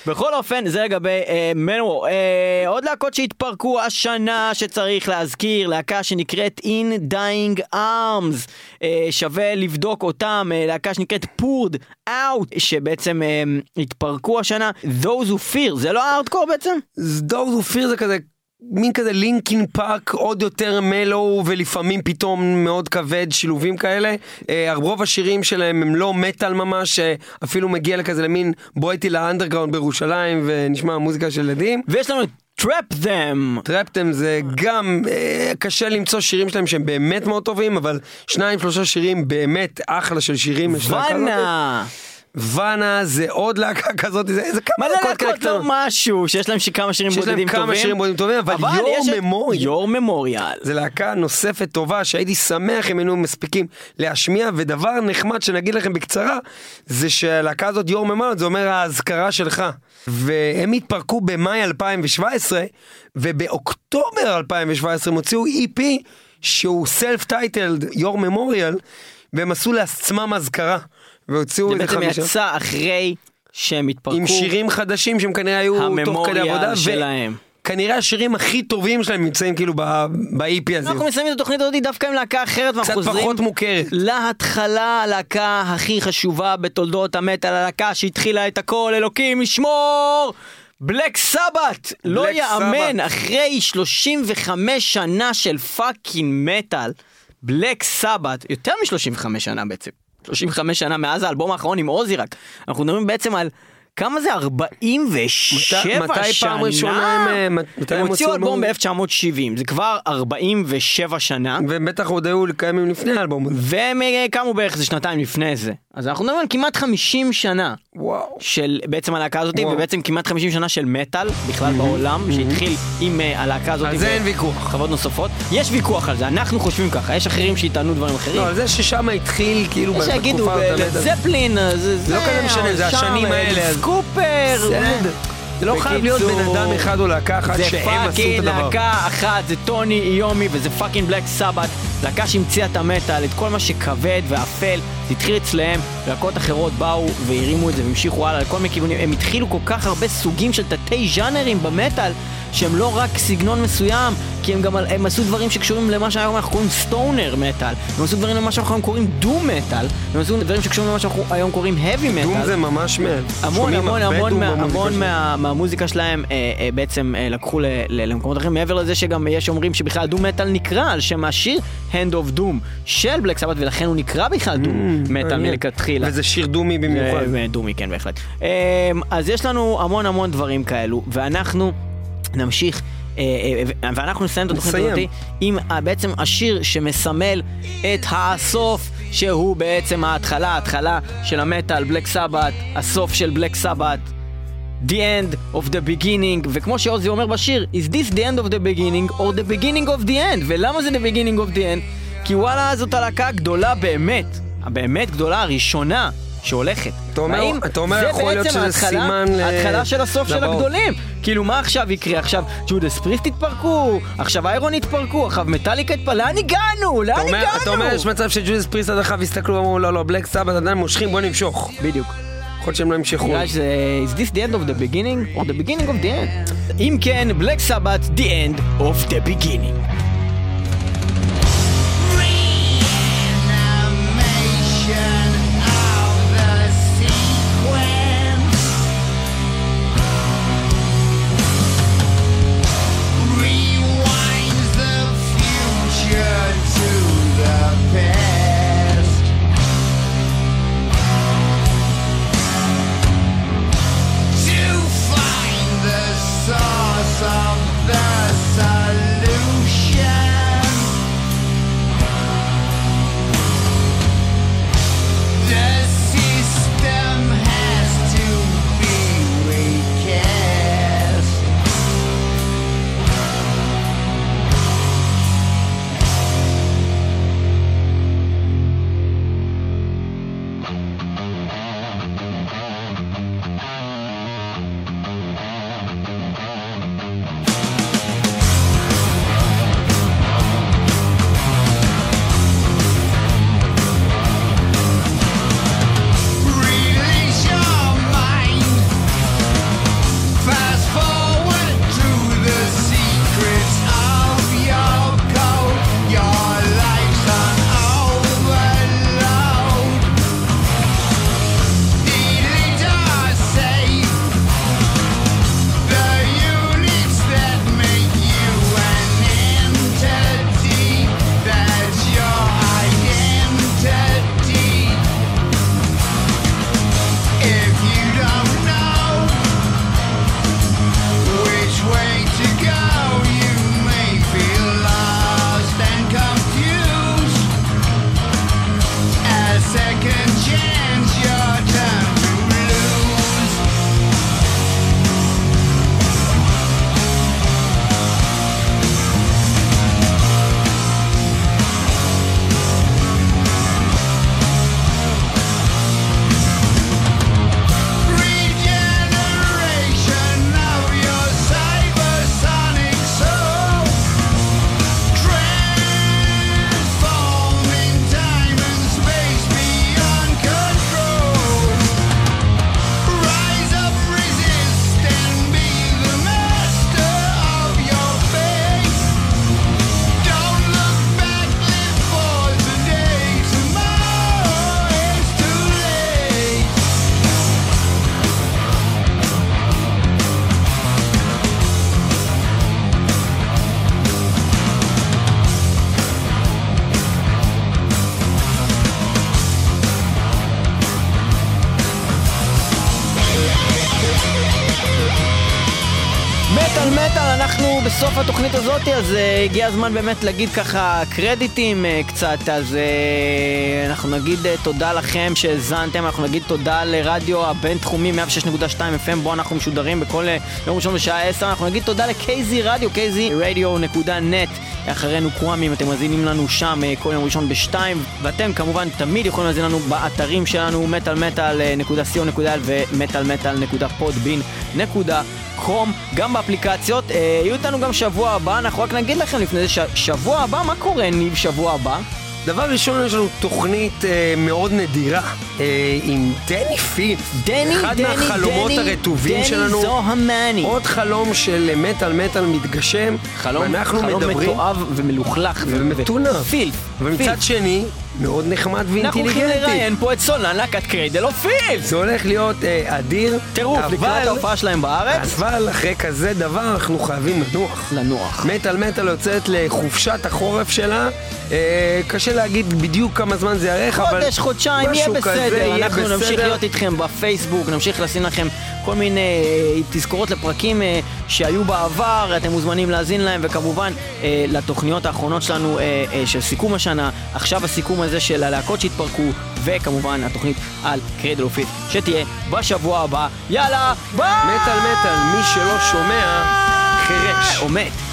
בכל אופן, זה לגבי אה, מנוור. אה, עוד להקות שהתפרקו השנה שצריך להזכיר, להקה שנקראת In Dying Arms. אה, שווה לבדוק אותם, אה, להקה שנקראת פורד Out, שבעצם אה, התפרקו השנה. Those who fear, זה לא הארדקור בעצם? דורס אופיר זה כזה, מין כזה לינקין פארק עוד יותר מלו ולפעמים פתאום מאוד כבד, שילובים כאלה. אה, רוב השירים שלהם הם לא מטאל ממש, אפילו מגיע לכזה למין בוא איתי לאנדרגראונד בירושלים ונשמע מוזיקה של ילדים. ויש לנו את Trap Them. טרפטם זה גם אה, קשה למצוא שירים שלהם שהם באמת מאוד טובים, אבל שניים שלושה שירים באמת אחלה של שירים. יש להקה הזאת. ואנה. ואנה זה עוד להקה כזאת, זה איזה כמה להקות כאלה להקות לא קטנות. משהו, שיש להם כמה שירים שיש להם בודדים כמה טובים. שירים בודדים טובים, אבל יש את Memorial. Your Memorial. זה להקה נוספת טובה שהייתי שמח אם היינו מספיקים להשמיע ודבר נחמד שנגיד לכם בקצרה זה שהלהקה הזאת יור ממלד זה אומר האזכרה שלך והם התפרקו במאי 2017 ובאוקטובר 2017 הם הוציאו EP שהוא סלף טייטלד יור ממוריאל והם עשו לעצמם אזכרה והוציאו זה איזה בעצם חמישה יצא אחרי שהם התפרקו. עם שירים חדשים שהם כנראה היו תוך כדי עבודה שלהם. כנראה השירים הכי טובים שלהם נמצאים כאילו ב-EP הזה. אנחנו מסיימים את התוכנית הזאת דווקא עם להקה אחרת ואנחנו קצת חוזרים פחות מוכרת. להתחלה, הלהקה הכי חשובה בתולדות המטאל, הלהקה שהתחילה את הכל, אלוקים ישמור! Black Sabbath! לא יאמן. אחרי 35 שנה של fucking מטאל, Black Sabbath, יותר מ-35 שנה בעצם, 35 שנה מאז האלבום האחרון עם Ozzy רק, אנחנו מדברים בעצם על... כמה זה? 47 מתי- מתי שנה? פעם ראשונה הם, אה, מתי הם הוציאו אלבום אלבום? ב-1970, זה כבר 47 שנה. והם בטח עוד היו קיימים לפני האלבום הזה. והם אה, קמו בערך איזה שנתיים לפני זה. אז אנחנו מדברים על כמעט 50 שנה וואו. של בעצם הלהקה הזאת, וואו. ובעצם כמעט 50 שנה של מטאל בכלל בעולם, שהתחיל עם אה, הלהקה הזאת. על זה אין ויכוח. חוות נוספות. יש ויכוח על זה, אנחנו חושבים ככה, יש אחרים שיטענו דברים אחרים. לא, על זה ששם התחיל כאילו שיגידו, בתקופה הזאת, לד המטאל. זפלין, אה, זה זה, לא כזה משנה, זה השנים אה, האלה, סקופר. בסדר. זה לא חייב להיות בן אדם אחד או להקה אחת זה שהם עשו את פאקינג הדבר. להקה אחת, זה Tony Iommi וזה fucking Black Sabbath, להקה שהמציאה את המטאל, את כל מה שכבד ואפל, זה התחיל אצלהם, להקות אחרות באו והרימו את זה והמשיכו הלאה לכל מיני כיוונים, הם התחילו כל כך הרבה סוגים של תתי ז'אנרים במטאל, שהם לא רק סגנון מסוים, כי הם גם הם עשו דברים שקשורים למה שהיום אנחנו קוראים stoner metal, הם עשו דברים למה שאנחנו היום קוראים doom metal, הם עשו דברים שקשורים למה שאנחנו היום קוראים heavy metal. Doom זה ממש מעט. המון המון המון מה- המון. מה- מהמוזיקה שלהם אה, אה, בעצם אה, לקחו ל- ל- למקומות אחרים מעבר לזה שגם יש אומרים שבכלל doom metal נקרא על שם השיר Hand of Doom של בלק סבת ולכן הוא נקרא בכלל דום מטאל Mm, מעניין. מלכתחילה. וזה שיר דומי במיוחד. דומי כן בהחלט. אה, אז יש לנו המון המון דברים כאלו ואנחנו נמשיך. אה, אה, ואנחנו נסיים את התוכנית. הזאת עם אה, בעצם השיר שמסמל את הסוף שהוא בעצם ההתחלה, ההתחלה של המטאל, בלק סבת, הסוף של בלק סבת. The end of the beginning, וכמו שעוזי אומר בשיר, is this the end of the beginning or the beginning of the end? ולמה זה the beginning of the end? כי וואלה זאת הלהקה הגדולה באמת, הבאמת גדולה, הראשונה שהולכת. אתה אומר- והאם אתה אומר, זה יכול להיות שזה ההתחלה- סימן ל- ההתחלה של הסוף של לבאות. הגדולים. כאילו מה עכשיו יקרה? עכשיו ג'ודס פריסט התפרקו, עכשיו איירון התפרקו, עכשיו מטאליקה התפרקו, לאן הגענו? לאן אומר- הגענו? אתה אומר יש מצב שג'ודס פריסט עד אחריו הסתכלו ואמרו לא לא בלק סבת עדיין מושכים בוא נמשוך. בדיוק. יכול להיות שהם לא ימשכו. נראה שזה is this the end of the beginning or the beginning of the end? אם כן, בלק סבת, the end of the beginning. down. הזאת, אז uh, הגיע הזמן באמת להגיד ככה קרדיטים uh, קצת, אז uh, אנחנו נגיד uh, תודה לכם שהאזנתם, אנחנו נגיד תודה לרדיו הבינתחומי 106.2 FM, בו אנחנו משודרים בכל יום ראשון בשעה 10, אנחנו נגיד תודה לקייזי רדיו, kzradio.net, אחרינו קוואמים, אתם מאזינים לנו שם uh, כל יום ראשון בשתיים, ואתם כמובן תמיד יכולים להאזין לנו באתרים שלנו, מטאלמטאל.co.il ומטאלמטאל.podbean.com, גם באפליקציות. אה, יהיו איתנו גם שבוע הבא, אנחנו רק נגיד לכם לפני זה ששבוע הבא, מה קורה ניב שבוע הבא? דבר ראשון, יש לנו תוכנית אה, מאוד נדירה אה, עם Dani Filth. Dani, אחד Dani, מהחלומות Dani, הרטובים דני שלנו. זוהמני. עוד חלום של מטאל מטאל מתגשם. חלום, חלום מדברים... מתועב ומלוכלך. ומטונף. Filth. ומצד שני, מאוד נחמד אנחנו הולכים ואינטליגנטי. לראיין פה את סולן להקת Cradle of Filth. זה הולך להיות אה, אדיר. טירוף, לקראת אבל- ההופעה שלהם בארץ. אבל אחרי כזה דבר אנחנו חייבים לנוח. לנוח. מטאל מטאל יוצאת לחופשת החורף שלה. אה, קשה להגיד בדיוק כמה זמן זה יארך, אבל... חודש, חודשיים, יהיה בסדר. אנחנו נמשיך בסדר. להיות איתכם בפייסבוק, נמשיך לשים לכם כל מיני אה, תזכורות לפרקים אה, שהיו בעבר, אתם מוזמנים להאזין להם, וכמובן אה, לתוכניות האחרונות שלנו של סיכום השנה, עכשיו הסיכום הזה של הלהקות שהתפרקו, וכמובן התוכנית על קריידל אופית, שתהיה בשבוע הבא. יאללה, ביי! מטאל מטאל, מי שלא שומע, חירש. או מת.